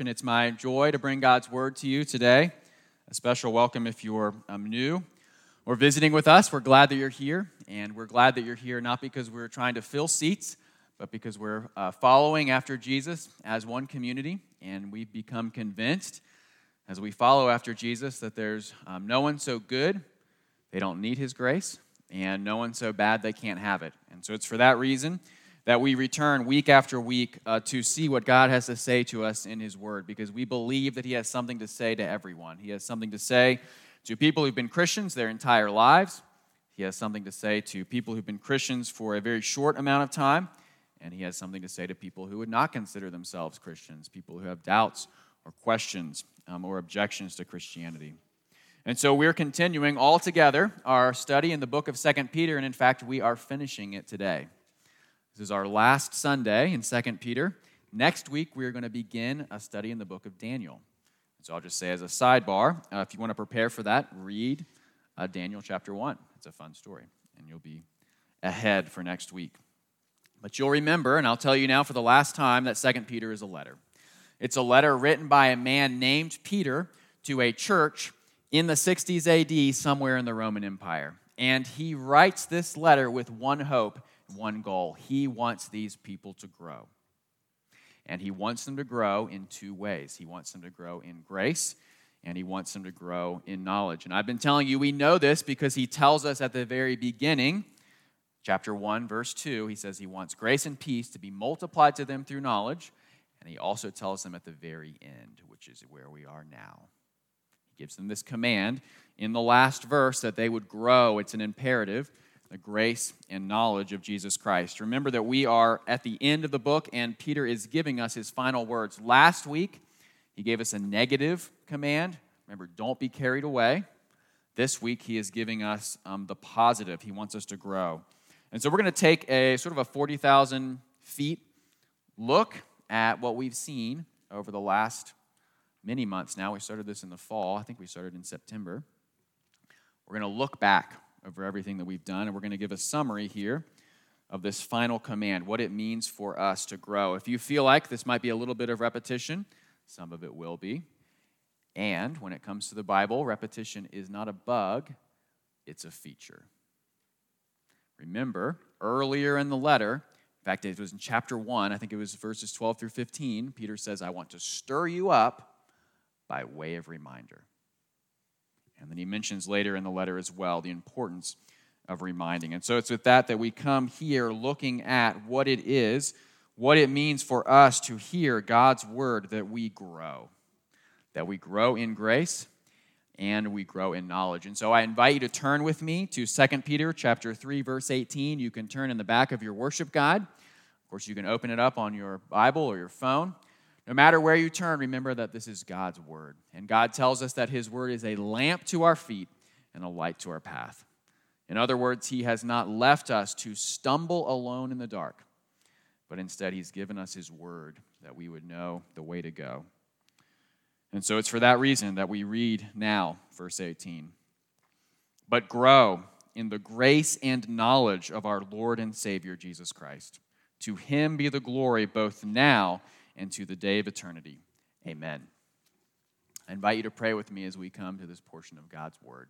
and it's my joy to bring God's word to you today. A special welcome if you're um, new or visiting with us. We're glad that you're here, and we're glad that you're here not because we're trying to fill seats, but because we're uh, following after Jesus as one community, and we've become convinced as we follow after Jesus that there's um, no one so good they don't need his grace, and no one so bad they can't have it. And so it's for that reason that we return week after week uh, to see what God has to say to us in His Word because we believe that He has something to say to everyone. He has something to say to people who've been Christians their entire lives. He has something to say to people who've been Christians for a very short amount of time. And He has something to say to people who would not consider themselves Christians, people who have doubts or questions um, or objections to Christianity. And so we're continuing all together our study in the book of Second Peter, and in fact, we are finishing it today. This is our last Sunday in 2 Peter. Next week, we are going to begin a study in the book of Daniel. So I'll just say as a sidebar, uh, if you want to prepare for that, read uh, Daniel chapter 1. It's a fun story, and you'll be ahead for next week. But you'll remember, and I'll tell you now for the last time, that 2 Peter is a letter. It's a letter written by a man named Peter to a church in the 60s AD somewhere in the Roman Empire. And he writes this letter with one hope one goal. He wants these people to grow. And he wants them to grow in two ways. He wants them to grow in grace, and he wants them to grow in knowledge. And I've been telling you, we know this because he tells us at the very beginning, chapter 1, verse 2, he says he wants grace and peace to be multiplied to them through knowledge. And he also tells them at the very end, which is where we are now. He gives them this command in the last verse that they would grow. It's an imperative the grace and knowledge of Jesus Christ. Remember that we are at the end of the book, and Peter is giving us his final words. Last week, he gave us a negative command. Remember, don't be carried away. This week, he is giving us um, the positive. He wants us to grow. And so, we're going to take a sort of a 40,000 feet look at what we've seen over the last many months now. We started this in the fall, I think we started in September. We're going to look back over everything that we've done. And we're going to give a summary here of this final command, what it means for us to grow. If you feel like this might be a little bit of repetition, some of it will be. And when it comes to the Bible, repetition is not a bug, it's a feature. Remember, earlier in the letter, in fact, it was in chapter 1, I think it was verses 12 through 15, Peter says, I want to stir you up by way of reminder. And then he mentions later in the letter as well the importance of reminding. And so it's with that that we come here looking at what it is, what it means for us to hear God's word that we grow, that we grow in grace and we grow in knowledge. And so I invite you to turn with me to 2 Peter chapter 3 verse 18. You can turn in the back of your worship guide. Of course, you can open it up on your Bible or your phone. No matter where you turn, remember that this is God's word. And God tells us that his word is a lamp to our feet and a light to our path. In other words, he has not left us to stumble alone in the dark, but instead he's given us his word that we would know the way to go. And so it's for that reason that we read now, verse 18. But grow in the grace and knowledge of our Lord and Savior Jesus Christ. To him be the glory both now and to the day of eternity. Amen. I invite you to pray with me as we come to this portion of God's Word.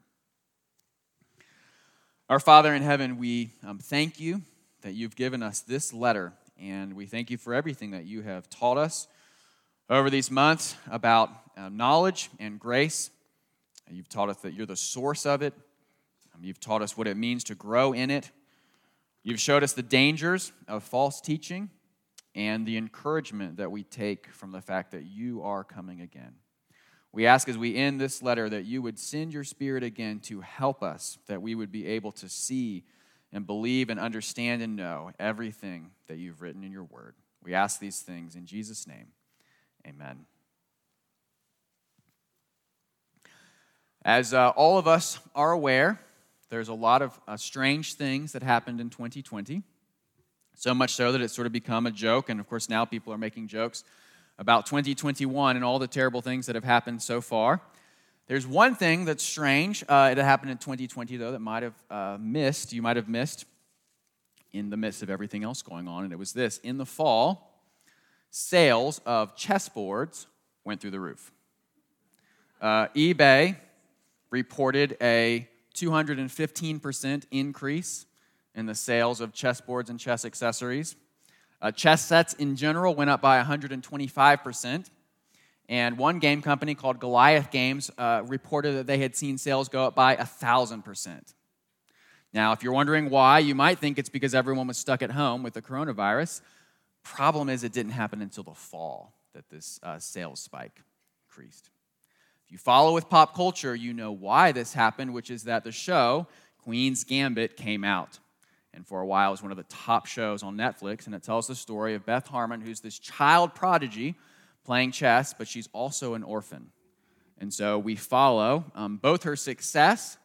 Our Father in heaven, we um, thank you that you've given us this letter, and we thank you for everything that you have taught us over these months about uh, knowledge and grace. You've taught us that you're the source of it. Um, you've taught us what it means to grow in it. You've showed us the dangers of false teaching and the encouragement that we take from the fact that you are coming again. We ask as we end this letter that you would send your Spirit again to help us, that we would be able to see and believe and understand and know everything that you've written in your word. We ask these things in Jesus' name. Amen. As uh, all of us are aware, there's a lot of uh, strange things that happened in 2020. So much so that it's sort of become a joke. And of course, now people are making jokes about 2021 and all the terrible things that have happened so far. There's one thing that's strange. Uh, it happened in 2020, though, that might have uh, missed, you might have missed in the midst of everything else going on. And it was this in the fall, sales of chessboards went through the roof. Uh, eBay reported a 215% increase in the sales of chessboards and chess accessories. Uh, chess sets in general went up by 125%. And one game company called Goliath Games uh, reported that they had seen sales go up by 1,000%. Now, if you're wondering why, you might think it's because everyone was stuck at home with the coronavirus. Problem is, it didn't happen until the fall that this uh, sales spike increased. If you follow with pop culture, you know why this happened, which is that the show, Queen's Gambit, came out and for a while it was one of the top shows on Netflix. And it tells the story of Beth Harmon, who's this child prodigy playing chess, but she's also an orphan. And so we follow um, both her success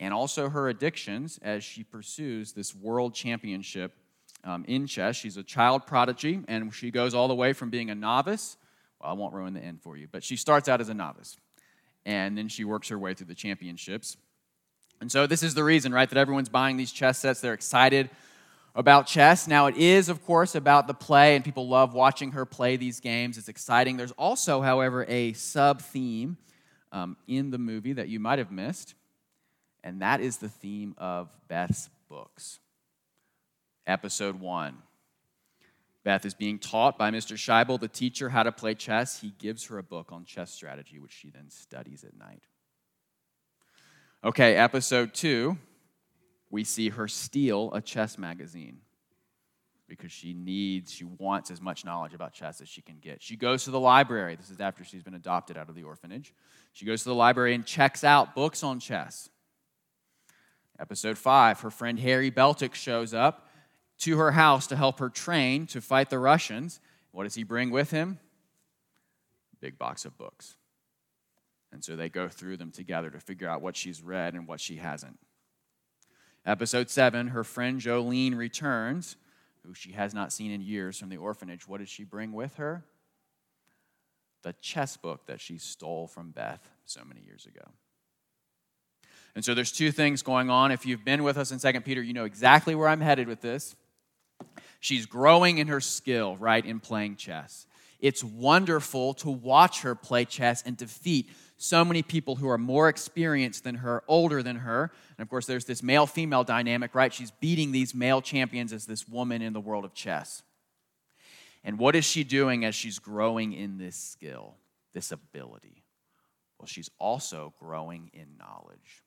and also her addictions as she pursues this world championship um, in chess. She's a child prodigy, and she goes all the way from being a novice. Well, I won't ruin the end for you, but she starts out as a novice, and then she works her way through the championships. And so, this is the reason, right, that everyone's buying these chess sets. They're excited about chess. Now, it is, of course, about the play, and people love watching her play these games. It's exciting. There's also, however, a sub theme um, in the movie that you might have missed, and that is the theme of Beth's books. Episode one. Beth is being taught by Mr. Shaibel, the teacher, how to play chess. He gives her a book on chess strategy, which she then studies at night. Okay, episode two, we see her steal a chess magazine because she needs, she wants as much knowledge about chess as she can get. She goes to the library. This is after she's been adopted out of the orphanage. She goes to the library and checks out books on chess. Episode five, her friend Harry Beltik shows up to her house to help her train to fight the Russians. What does he bring with him? Big box of books. And so they go through them together to figure out what she's read and what she hasn't. Episode 7, her friend Jolene returns, who she has not seen in years from the orphanage. What does she bring with her? The chess book that she stole from Beth so many years ago. And so there's two things going on. If you've been with us in 2 Peter, you know exactly where I'm headed with this. She's growing in her skill, right, in playing chess. It's wonderful to watch her play chess and defeat so many people who are more experienced than her, older than her. And of course, there's this male female dynamic, right? She's beating these male champions as this woman in the world of chess. And what is she doing as she's growing in this skill, this ability? Well, she's also growing in knowledge.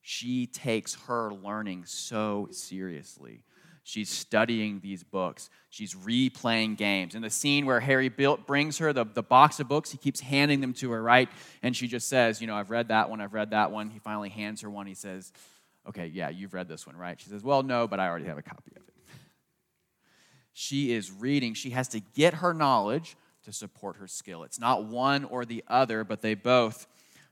She takes her learning so seriously. She's studying these books. She's replaying games. In the scene where Harry built, brings her the, the box of books, he keeps handing them to her, right? And she just says, You know, I've read that one, I've read that one. He finally hands her one. He says, Okay, yeah, you've read this one, right? She says, Well, no, but I already have a copy of it. She is reading. She has to get her knowledge to support her skill. It's not one or the other, but they both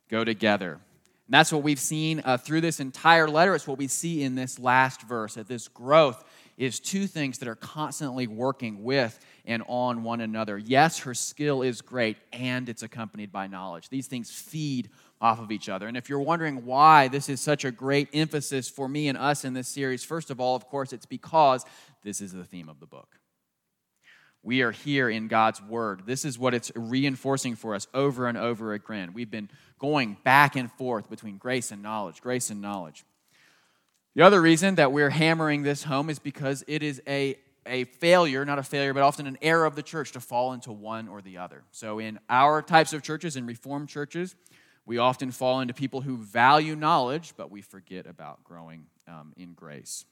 go together. And that's what we've seen uh, through this entire letter. It's what we see in this last verse, at this growth is two things that are constantly working with and on one another. Yes, her skill is great, and it's accompanied by knowledge. These things feed off of each other. And if you're wondering why this is such a great emphasis for me and us in this series, first of all, of course, it's because this is the theme of the book. We are here in God's Word. This is what it's reinforcing for us over and over again. We've been going back and forth between grace and knowledge, grace and knowledge. The other reason that we're hammering this home is because it is a, a failure, not a failure, but often an error of the church to fall into one or the other. So, in our types of churches, in Reformed churches, we often fall into people who value knowledge, but we forget about growing um, in grace.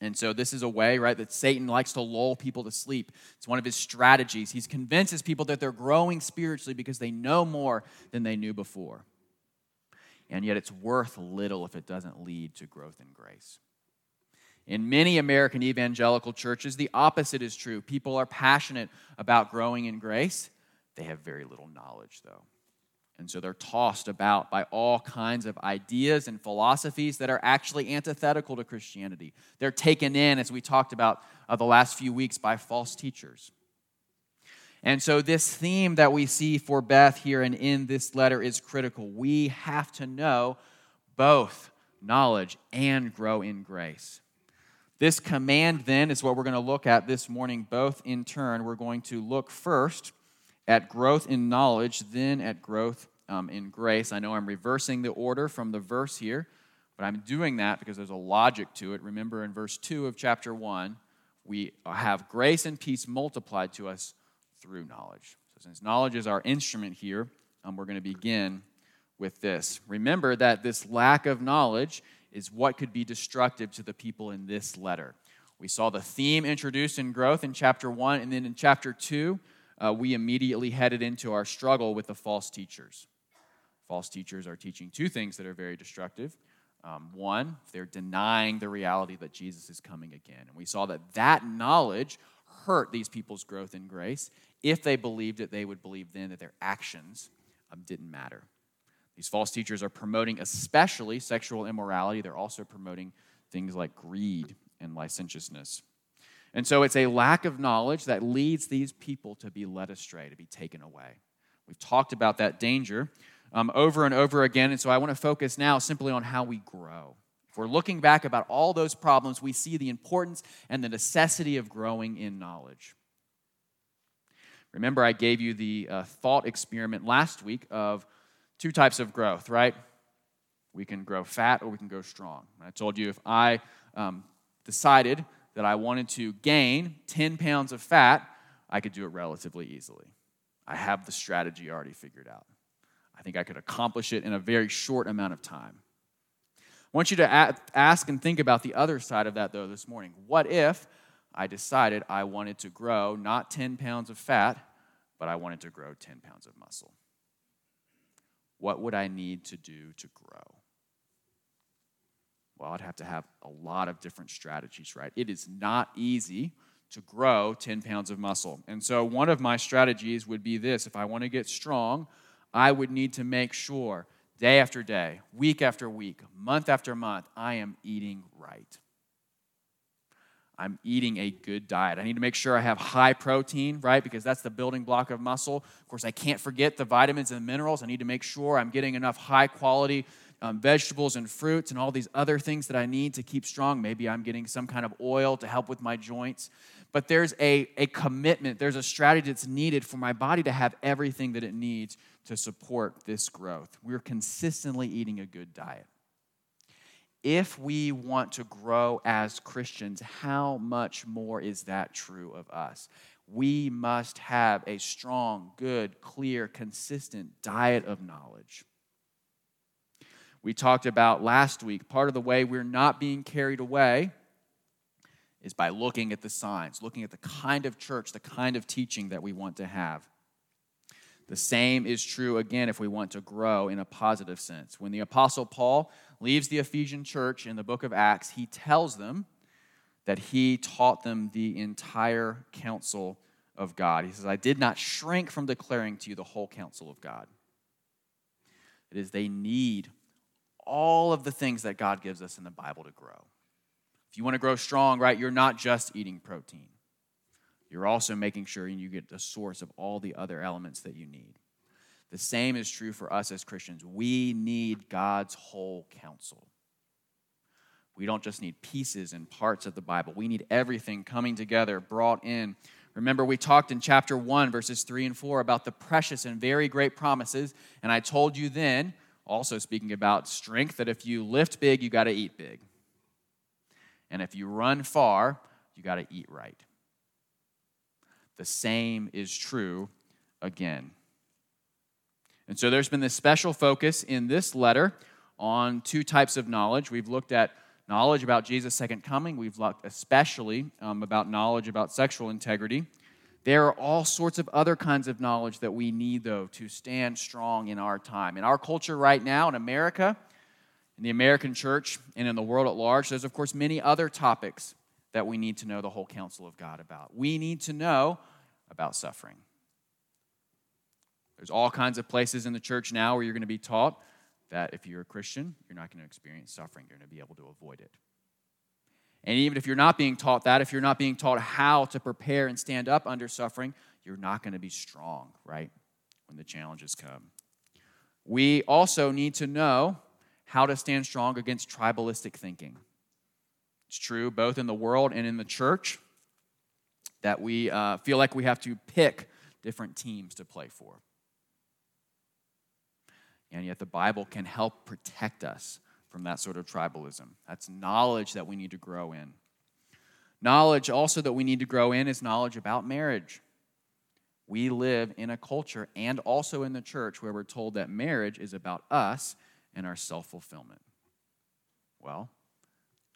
And so, this is a way, right, that Satan likes to lull people to sleep. It's one of his strategies. He convinces people that they're growing spiritually because they know more than they knew before and yet it's worth little if it doesn't lead to growth in grace. In many American evangelical churches, the opposite is true. People are passionate about growing in grace, they have very little knowledge, though. And so they're tossed about by all kinds of ideas and philosophies that are actually antithetical to Christianity. They're taken in, as we talked about uh, the last few weeks, by false teachers. And so, this theme that we see for Beth here and in this letter is critical. We have to know both knowledge and grow in grace. This command, then, is what we're going to look at this morning, both in turn. We're going to look first at growth in knowledge, then at growth um, in grace. I know I'm reversing the order from the verse here, but I'm doing that because there's a logic to it. Remember in verse 2 of chapter 1, we have grace and peace multiplied to us through knowledge. So, since knowledge is our instrument here, um, we're going to begin with this. Remember that this lack of knowledge is what could be destructive to the people in this letter. We saw the theme introduced in growth in chapter 1, and then in chapter 2, uh, we immediately headed into our struggle with the false teachers. False teachers are teaching two things that are very destructive. Um, one, they're denying the reality that Jesus is coming again. And we saw that that knowledge hurt these people's growth in grace. If they believed it, they would believe then that their actions um, didn't matter. These false teachers are promoting especially sexual immorality. They're also promoting things like greed and licentiousness. And so it's a lack of knowledge that leads these people to be led astray, to be taken away. We've talked about that danger um, over and over again, and so I want to focus now simply on how we grow. We're looking back about all those problems, we see the importance and the necessity of growing in knowledge. Remember, I gave you the uh, thought experiment last week of two types of growth, right? We can grow fat or we can grow strong. I told you if I um, decided that I wanted to gain 10 pounds of fat, I could do it relatively easily. I have the strategy already figured out. I think I could accomplish it in a very short amount of time. I want you to ask and think about the other side of that, though, this morning. What if I decided I wanted to grow not 10 pounds of fat, but I wanted to grow 10 pounds of muscle? what would I need to do to grow? Well, I'd have to have a lot of different strategies, right? It is not easy to grow 10 pounds of muscle. And so, one of my strategies would be this if I want to get strong, I would need to make sure day after day, week after week, month after month, I am eating right. I'm eating a good diet. I need to make sure I have high protein, right? Because that's the building block of muscle. Of course, I can't forget the vitamins and minerals. I need to make sure I'm getting enough high quality um, vegetables and fruits and all these other things that I need to keep strong. Maybe I'm getting some kind of oil to help with my joints. But there's a, a commitment, there's a strategy that's needed for my body to have everything that it needs to support this growth. We're consistently eating a good diet if we want to grow as Christians, how much more is that true of us? We must have a strong, good, clear, consistent diet of knowledge. We talked about last week, part of the way we're not being carried away is by looking at the signs, looking at the kind of church, the kind of teaching that we want to have. The same is true again if we want to grow in a positive sense. When the Apostle Paul leaves the Ephesian church in the book of Acts, he tells them that he taught them the entire counsel of God. He says, I did not shrink from declaring to you the whole counsel of God. It is they need all of the things that God gives us in the Bible to grow. If you want to grow strong, right, you're not just eating protein you're also making sure you get the source of all the other elements that you need. The same is true for us as Christians. We need God's whole counsel. We don't just need pieces and parts of the Bible, we need everything coming together, brought in. Remember, we talked in chapter 1, verses 3 and 4, about the precious and very great promises. And I told you then, also speaking about strength, that if you lift big, you got to eat big. And if you run far, you got to eat right the same is true again. And so there's been this special focus in this letter on two types of knowledge. We've looked at knowledge about Jesus' second coming, we've looked especially um, about knowledge about sexual integrity. There are all sorts of other kinds of knowledge that we need, though, to stand strong in our time. In our culture right now, in America, in the American church, and in the world at large, there's, of course, many other topics that we need to know the whole counsel of God about. We need to know about suffering. There's all kinds of places in the church now where you're going to be taught that if you're a Christian, you're not going to experience suffering. You're going to be able to avoid it. And even if you're not being taught that, if you're not being taught how to prepare and stand up under suffering, you're not going to be strong, right? When the challenges come. We also need to know how to stand strong against tribalistic thinking. It's true both in the world and in the church that we uh, feel like we have to pick different teams to play for. And yet, the Bible can help protect us from that sort of tribalism. That's knowledge that we need to grow in. Knowledge also that we need to grow in is knowledge about marriage. We live in a culture and also in the church where we're told that marriage is about us and our self fulfillment. Well,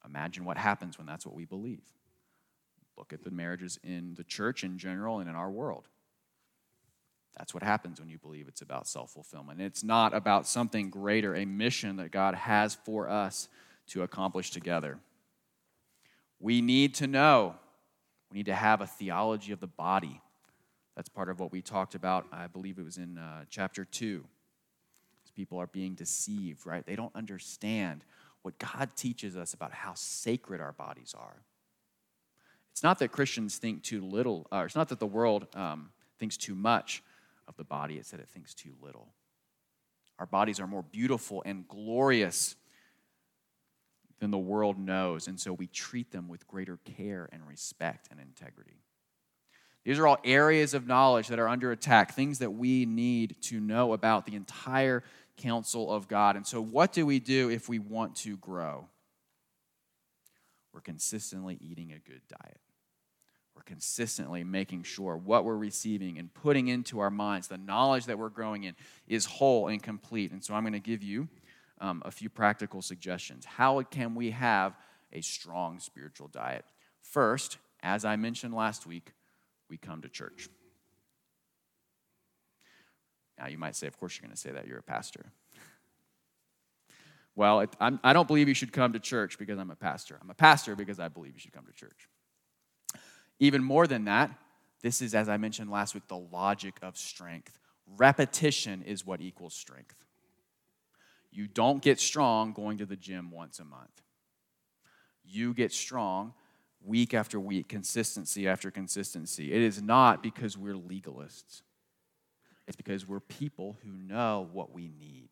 imagine what happens when that's what we believe. Look at the marriages in the church in general and in our world. That's what happens when you believe it's about self fulfillment. It's not about something greater, a mission that God has for us to accomplish together. We need to know, we need to have a theology of the body. That's part of what we talked about, I believe it was in uh, chapter 2. People are being deceived, right? They don't understand what God teaches us about how sacred our bodies are. It's not that Christians think too little, or it's not that the world um, thinks too much of the body, it's that it thinks too little. Our bodies are more beautiful and glorious than the world knows, and so we treat them with greater care and respect and integrity. These are all areas of knowledge that are under attack, things that we need to know about the entire counsel of God. And so, what do we do if we want to grow? We're consistently eating a good diet. We're consistently making sure what we're receiving and putting into our minds, the knowledge that we're growing in, is whole and complete. And so, I'm going to give you um, a few practical suggestions. How can we have a strong spiritual diet? First, as I mentioned last week, we come to church. Now, you might say, of course, you're going to say that. You're a pastor. Well, it, I do not believe you should come to church because I'm a pastor. I'm a pastor because I believe you should come to church. Even more than that, this is, as I mentioned last week, the logic of strength. Repetition is what equals strength. You don't get strong going to the gym once a month. You get strong week after week, consistency after consistency. It is not because we're legalists, it's because we're people who know what we need.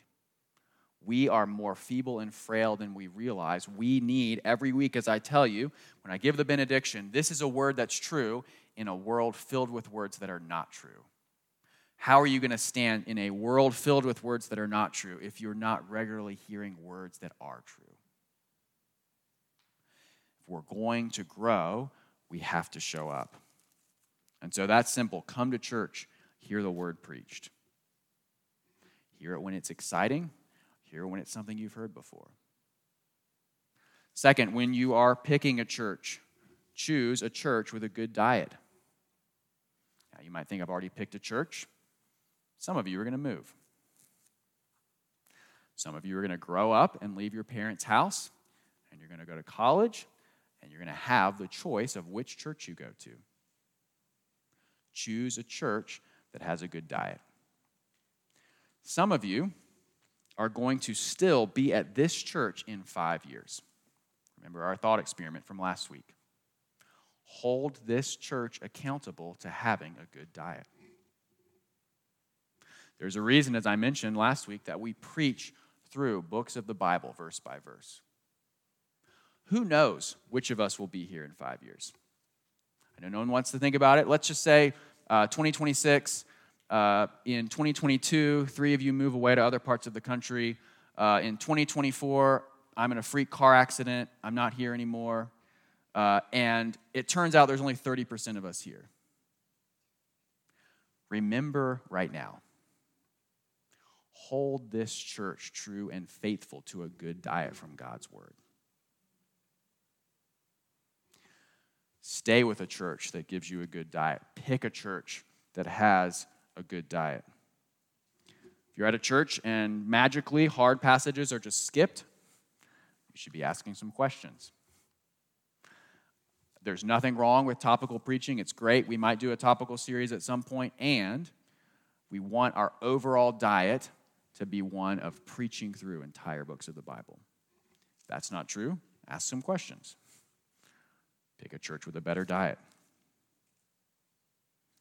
We are more feeble and frail than we realize. We need every week, as I tell you, when I give the benediction, this is a word that's true in a world filled with words that are not true. How are you going to stand in a world filled with words that are not true if you're not regularly hearing words that are true? If we're going to grow, we have to show up. And so that's simple. Come to church, hear the word preached. Hear it when it's exciting, hear it when it's something you've heard before. Second, when you are picking a church, choose a church with a good diet. Now, you might think I've already picked a church. Some of you are going to move. Some of you are going to grow up and leave your parents' house, and you're going to go to college, and you're going to have the choice of which church you go to. Choose a church that has a good diet. Some of you are going to still be at this church in five years. Remember our thought experiment from last week. Hold this church accountable to having a good diet. There's a reason, as I mentioned last week, that we preach through books of the Bible verse by verse who knows which of us will be here in five years? I know no one wants to think about it. Let's just say uh, 2026. Uh, in 2022, three of you move away to other parts of the country. Uh, in 2024, I'm in a freak car accident. I'm not here anymore. Uh, and it turns out there's only 30% of us here. Remember right now hold this church true and faithful to a good diet from God's word. Stay with a church that gives you a good diet. Pick a church that has a good diet. If you're at a church and magically hard passages are just skipped, you should be asking some questions. There's nothing wrong with topical preaching. It's great. We might do a topical series at some point, and we want our overall diet to be one of preaching through entire books of the Bible. If that's not true, ask some questions. Pick a church with a better diet.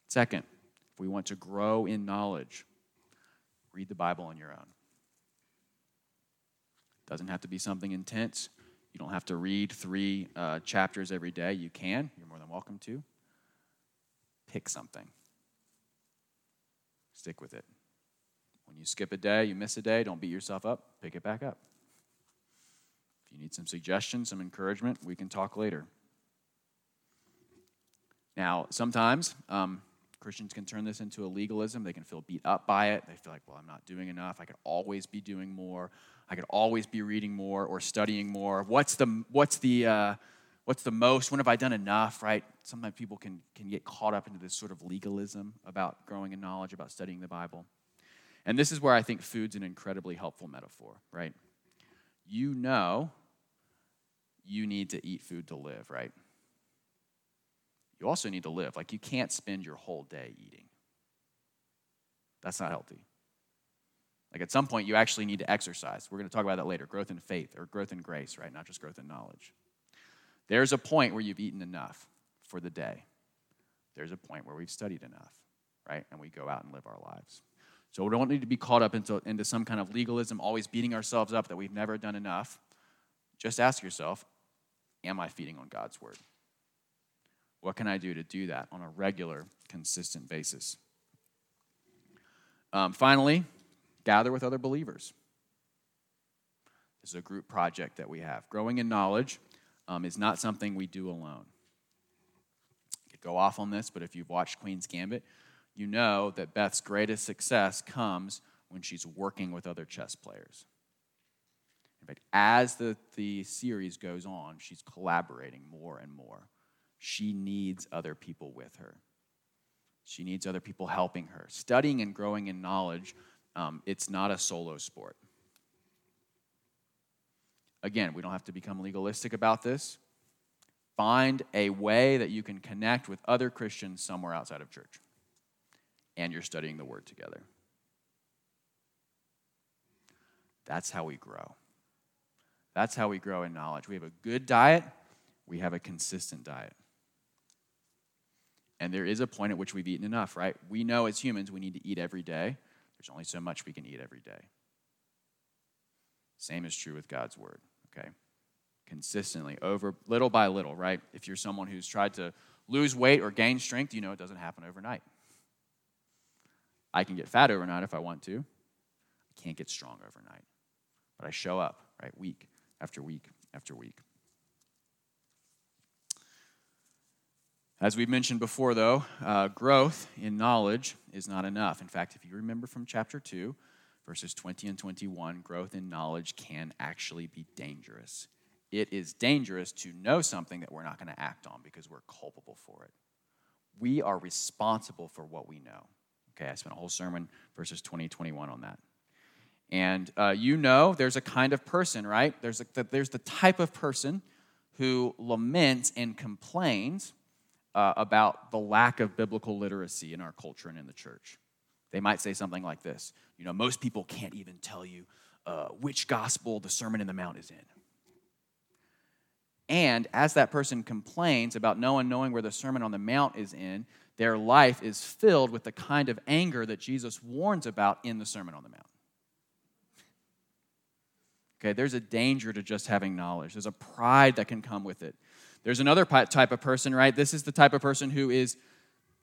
Second, if we want to grow in knowledge, read the Bible on your own. It doesn't have to be something intense. You don't have to read three uh, chapters every day. You can. You're more than welcome to. Pick something. Stick with it. When you skip a day, you miss a day, don't beat yourself up, pick it back up. If you need some suggestions, some encouragement, we can talk later. Now, sometimes um, Christians can turn this into a legalism. They can feel beat up by it. They feel like, well, I'm not doing enough. I could always be doing more. I could always be reading more or studying more. What's the, what's the, uh, what's the most? When have I done enough, right? Sometimes people can, can get caught up into this sort of legalism about growing in knowledge, about studying the Bible. And this is where I think food's an incredibly helpful metaphor, right? You know you need to eat food to live, right? You also need to live. Like, you can't spend your whole day eating. That's not healthy. Like, at some point, you actually need to exercise. We're going to talk about that later growth in faith or growth in grace, right? Not just growth in knowledge. There's a point where you've eaten enough for the day. There's a point where we've studied enough, right? And we go out and live our lives. So we don't need to be caught up into, into some kind of legalism, always beating ourselves up that we've never done enough. Just ask yourself Am I feeding on God's word? What can I do to do that on a regular, consistent basis? Um, finally, gather with other believers. This is a group project that we have. Growing in knowledge um, is not something we do alone. I could go off on this, but if you've watched Queen's Gambit, you know that Beth's greatest success comes when she's working with other chess players. In fact, as the, the series goes on, she's collaborating more and more. She needs other people with her. She needs other people helping her. Studying and growing in knowledge, um, it's not a solo sport. Again, we don't have to become legalistic about this. Find a way that you can connect with other Christians somewhere outside of church and you're studying the Word together. That's how we grow. That's how we grow in knowledge. We have a good diet, we have a consistent diet. And there is a point at which we've eaten enough, right? We know as humans we need to eat every day. There's only so much we can eat every day. Same is true with God's word, okay? Consistently, over little by little, right? If you're someone who's tried to lose weight or gain strength, you know it doesn't happen overnight. I can get fat overnight if I want to. I can't get strong overnight. But I show up, right, week after week after week. As we've mentioned before, though, uh, growth in knowledge is not enough. In fact, if you remember from chapter 2, verses 20 and 21, growth in knowledge can actually be dangerous. It is dangerous to know something that we're not going to act on because we're culpable for it. We are responsible for what we know. Okay, I spent a whole sermon, verses 20, 21 on that. And uh, you know there's a kind of person, right? There's, a, there's the type of person who laments and complains uh, about the lack of biblical literacy in our culture and in the church. They might say something like this You know, most people can't even tell you uh, which gospel the Sermon in the Mount is in. And as that person complains about no one knowing where the Sermon on the Mount is in, their life is filled with the kind of anger that Jesus warns about in the Sermon on the Mount. Okay, there's a danger to just having knowledge. There's a pride that can come with it. There's another type of person, right? This is the type of person who is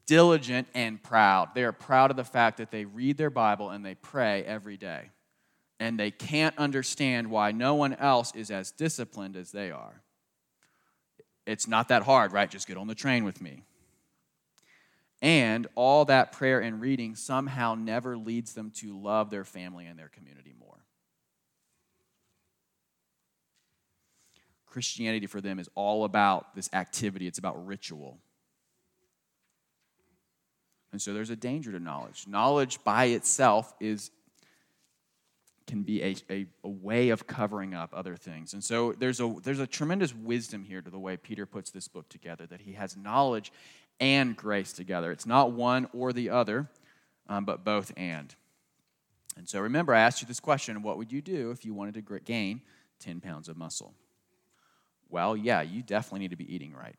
diligent and proud. They are proud of the fact that they read their Bible and they pray every day. And they can't understand why no one else is as disciplined as they are. It's not that hard, right? Just get on the train with me. And all that prayer and reading somehow never leads them to love their family and their community more. Christianity for them is all about this activity, it's about ritual. And so there's a danger to knowledge. Knowledge by itself is can be a, a, a, way of covering up other things. And so there's a, there's a tremendous wisdom here to the way Peter puts this book together, that he has knowledge and grace together. It's not one or the other, um, but both and. And so remember, I asked you this question what would you do if you wanted to gain 10 pounds of muscle? Well, yeah, you definitely need to be eating right.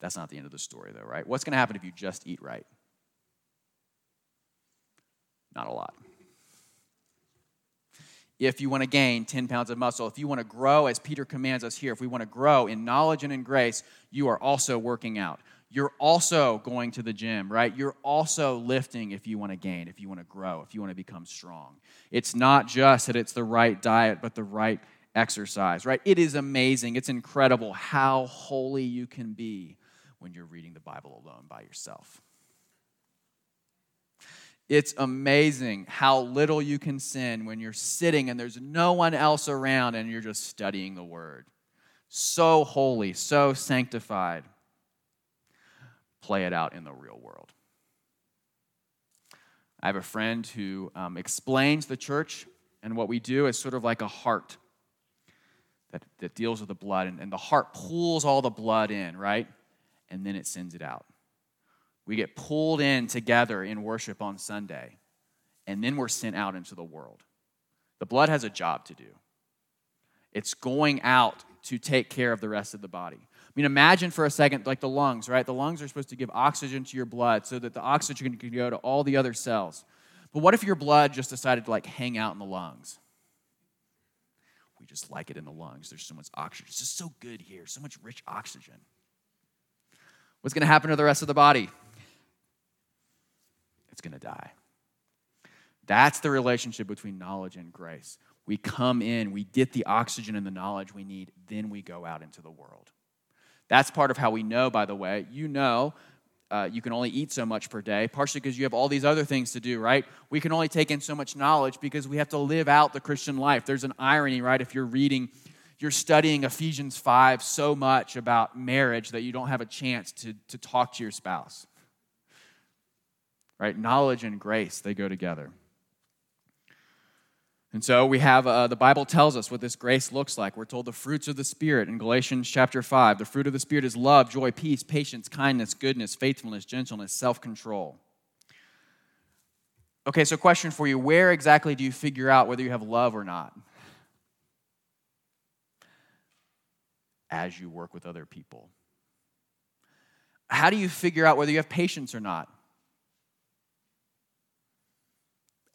That's not the end of the story, though, right? What's going to happen if you just eat right? Not a lot if you want to gain 10 pounds of muscle. If you want to grow, as Peter commands us here, if we want to grow in knowledge and in grace, you are also working out. you're also going to the gym, right? You're also lifting if you want to gain, if you want to grow, if you want to become strong. It's not just that it's the right diet, but the right exercise, right? It is amazing. It's incredible how holy you can be when you're reading the Bible alone by yourself. It's amazing how little you can sin when you're sitting and there's no one else around and you're just studying the Word. So holy, so sanctified. Play it out in the real world. I have a friend who um, explains the church and what we do as sort of like a heart that, that deals with the blood, and, and the heart pulls all the blood in, right? And then it sends it out. We get pulled in together in worship on Sunday, and then we're sent out into the world. The blood has a job to do, it's going out to take care of the rest of the body. I mean, imagine for a second, like the lungs, right? The lungs are supposed to give oxygen to your blood so that the oxygen can go to all the other cells. But what if your blood just decided to like hang out in the lungs? Just like it in the lungs. There's so much oxygen. It's just so good here, so much rich oxygen. What's going to happen to the rest of the body? It's going to die. That's the relationship between knowledge and grace. We come in, we get the oxygen and the knowledge we need, then we go out into the world. That's part of how we know, by the way. You know uh, you can only eat so much per day, partially because you have all these other things to do, right? We can only take in so much knowledge because we have to live out the Christian life. There's an irony, right? If you're reading, you're studying Ephesians 5 so much about marriage that you don't have a chance to, to talk to your spouse, right? Knowledge and grace, they go together. And so we have, uh, the Bible tells us what this grace looks like. We're told the fruits of the Spirit in Galatians chapter 5. The fruit of the Spirit is love, joy, peace, patience, kindness, goodness, faithfulness, gentleness, self control. Okay, so question for you where exactly do you figure out whether you have love or not? As you work with other people. How do you figure out whether you have patience or not?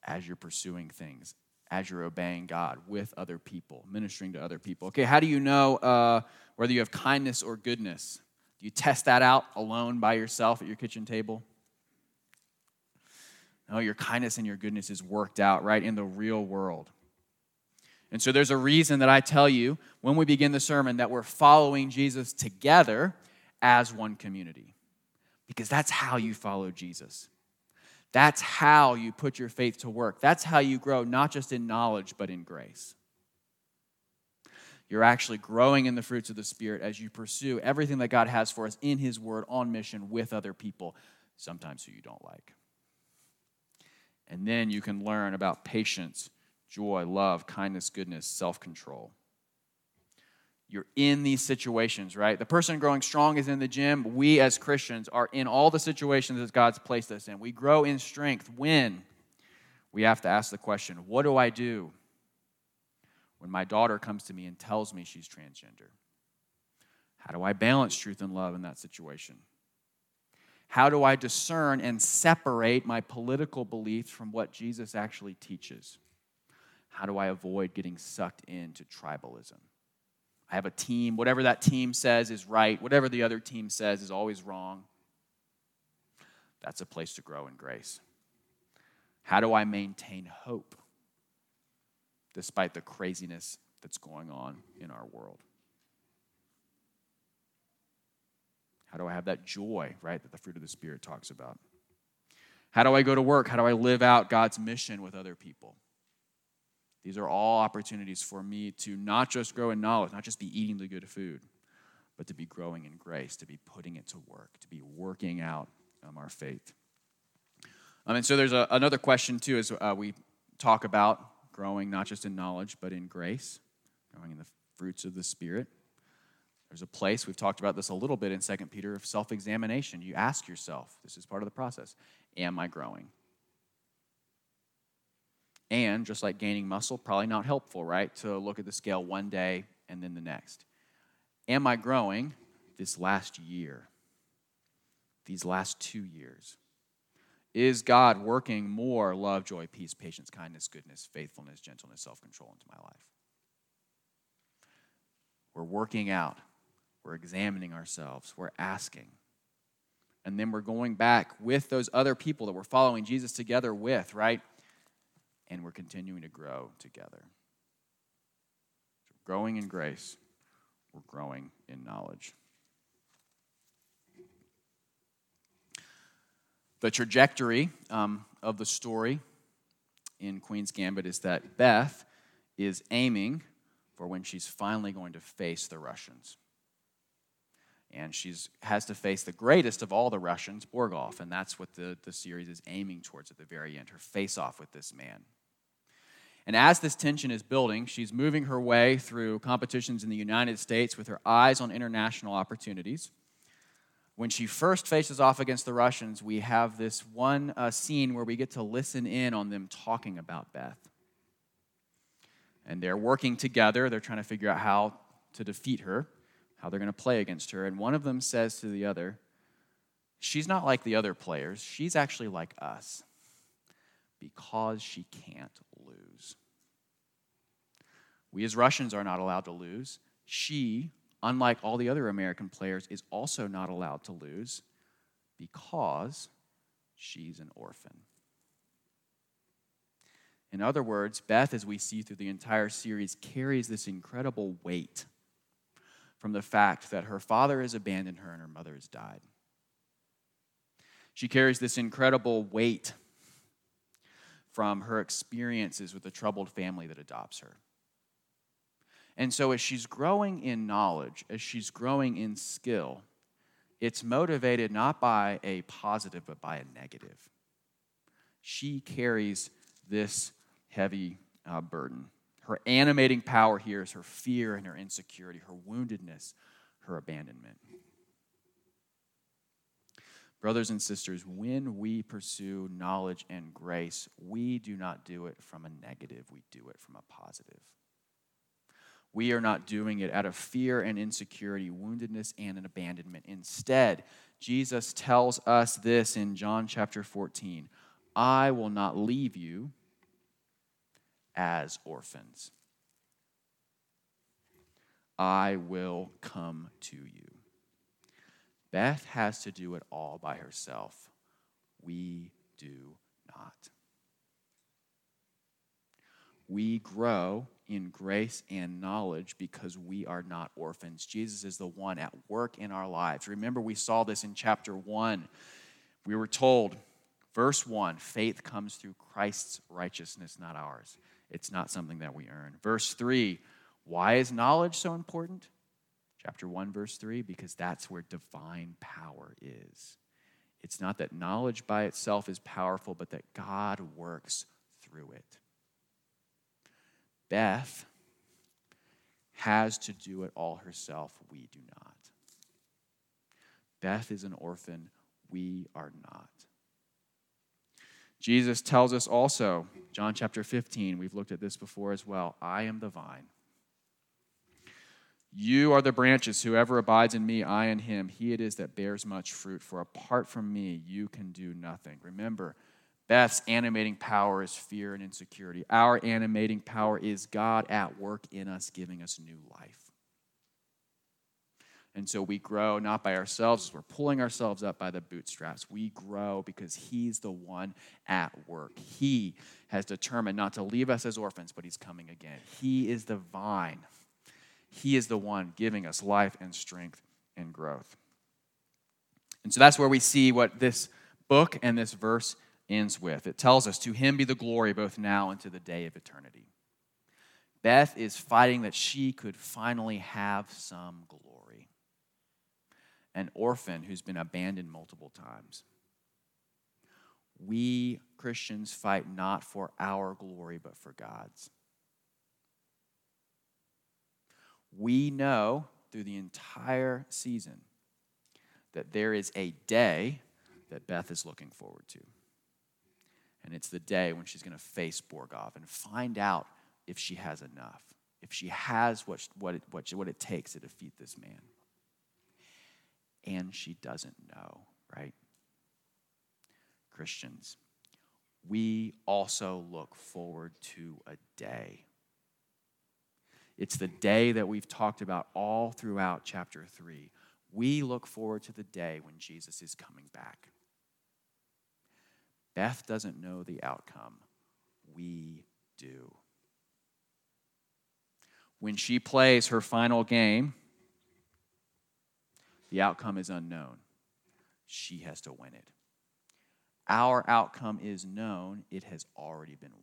As you're pursuing things as you're obeying God with other people, ministering to other people. Okay, how do you know uh, whether you have kindness or goodness? Do you test that out alone by yourself at your kitchen table? No, your kindness and your goodness is worked out right in the real world. And so there's a reason that I tell you when we begin the sermon that we're following Jesus together as one community. Because that's how you follow Jesus. That's how you put your faith to work. That's how you grow, not just in knowledge, but in grace. You're actually growing in the fruits of the Spirit as you pursue everything that God has for us in His Word on mission with other people, sometimes who you don't like. And then you can learn about patience, joy, love, kindness, goodness, self control you're in these situations, right? The person growing strong is in the gym. We as Christians are in all the situations that God's placed us in. We grow in strength when we have to ask the question what do I do when my daughter comes to me and tells me she's transgender? How do I balance truth and love in that situation? How do I discern and separate my political beliefs from what Jesus actually teaches? How do I avoid getting sucked into tribalism? I have a team. Whatever that team says is right. Whatever the other team says is always wrong. That's a place to grow in grace. How do I maintain hope despite the craziness that's going on in our world? How do I have that joy, right, that the fruit of the Spirit talks about? How do I go to work? How do I live out God's mission with other people? These are all opportunities for me to not just grow in knowledge, not just be eating the good food, but to be growing in grace, to be putting it to work, to be working out um, our faith. Um, and so there's a, another question, too, as uh, we talk about growing not just in knowledge, but in grace, growing in the fruits of the Spirit. There's a place, we've talked about this a little bit in 2 Peter, of self examination. You ask yourself, this is part of the process, am I growing? And just like gaining muscle, probably not helpful, right? To look at the scale one day and then the next. Am I growing this last year? These last two years? Is God working more love, joy, peace, patience, kindness, goodness, faithfulness, gentleness, self control into my life? We're working out, we're examining ourselves, we're asking. And then we're going back with those other people that we're following Jesus together with, right? And we're continuing to grow together. So growing in grace, we're growing in knowledge. The trajectory um, of the story in Queen's Gambit is that Beth is aiming for when she's finally going to face the Russians. And she has to face the greatest of all the Russians, Borgov, and that's what the, the series is aiming towards at the very end her face off with this man. And as this tension is building, she's moving her way through competitions in the United States with her eyes on international opportunities. When she first faces off against the Russians, we have this one uh, scene where we get to listen in on them talking about Beth. And they're working together, they're trying to figure out how to defeat her, how they're going to play against her. And one of them says to the other, She's not like the other players, she's actually like us because she can't lose. We as Russians are not allowed to lose. She, unlike all the other American players, is also not allowed to lose because she's an orphan. In other words, Beth, as we see through the entire series, carries this incredible weight from the fact that her father has abandoned her and her mother has died. She carries this incredible weight from her experiences with the troubled family that adopts her. And so, as she's growing in knowledge, as she's growing in skill, it's motivated not by a positive, but by a negative. She carries this heavy uh, burden. Her animating power here is her fear and her insecurity, her woundedness, her abandonment. Brothers and sisters, when we pursue knowledge and grace, we do not do it from a negative, we do it from a positive. We are not doing it out of fear and insecurity, woundedness and an abandonment. Instead, Jesus tells us this in John chapter 14 I will not leave you as orphans. I will come to you. Beth has to do it all by herself. We do not. We grow in grace and knowledge because we are not orphans. Jesus is the one at work in our lives. Remember, we saw this in chapter 1. We were told, verse 1 faith comes through Christ's righteousness, not ours. It's not something that we earn. Verse 3 why is knowledge so important? Chapter 1, verse 3 because that's where divine power is. It's not that knowledge by itself is powerful, but that God works through it. Beth has to do it all herself. We do not. Beth is an orphan. We are not. Jesus tells us also, John chapter 15, we've looked at this before as well I am the vine. You are the branches. Whoever abides in me, I in him, he it is that bears much fruit. For apart from me, you can do nothing. Remember, Beth's animating power is fear and insecurity. Our animating power is God at work in us, giving us new life. And so we grow not by ourselves, we're pulling ourselves up by the bootstraps. We grow because He's the one at work. He has determined not to leave us as orphans, but He's coming again. He is the vine he is the one giving us life and strength and growth. And so that's where we see what this book and this verse ends with. It tells us, To him be the glory both now and to the day of eternity. Beth is fighting that she could finally have some glory. An orphan who's been abandoned multiple times. We Christians fight not for our glory, but for God's. We know through the entire season that there is a day that Beth is looking forward to. And it's the day when she's going to face Borgov and find out if she has enough, if she has what, what, it, what, what it takes to defeat this man. And she doesn't know, right? Christians, we also look forward to a day it's the day that we've talked about all throughout chapter 3 We look forward to the day when Jesus is coming back. Beth doesn't know the outcome. We do. When she plays her final game, the outcome is unknown. She has to win it. Our outcome is known, it has already been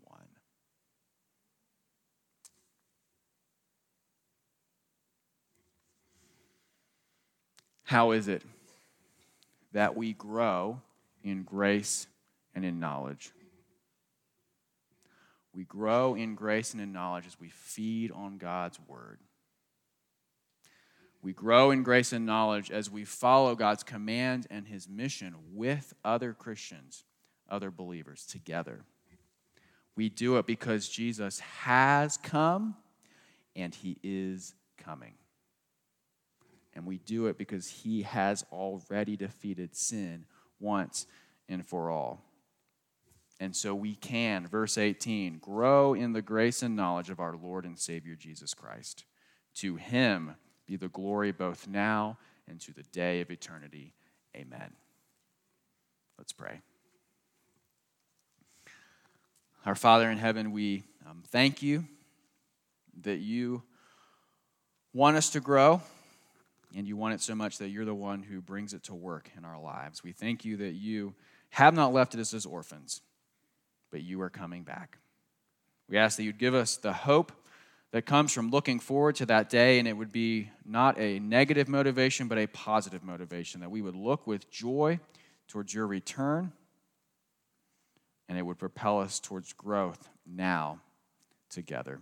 How is it that we grow in grace and in knowledge? We grow in grace and in knowledge as we feed on God's word. We grow in grace and knowledge as we follow God's command and his mission with other Christians, other believers together. We do it because Jesus has come and he is coming. And we do it because he has already defeated sin once and for all. And so we can, verse 18, grow in the grace and knowledge of our Lord and Savior Jesus Christ. To him be the glory both now and to the day of eternity. Amen. Let's pray. Our Father in heaven, we um, thank you that you want us to grow, and you want it so much that you're the one who brings it to work in our lives. We thank you that you have not left us as orphans, but you are coming back. We ask that you'd give us the hope that comes from looking forward to that day, and it would be not a negative motivation, but a positive motivation, that we would look with joy towards your return, and it would propel us towards growth now together.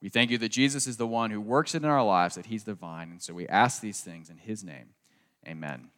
We thank you that Jesus is the one who works it in our lives, that he's the vine, and so we ask these things in his name. Amen.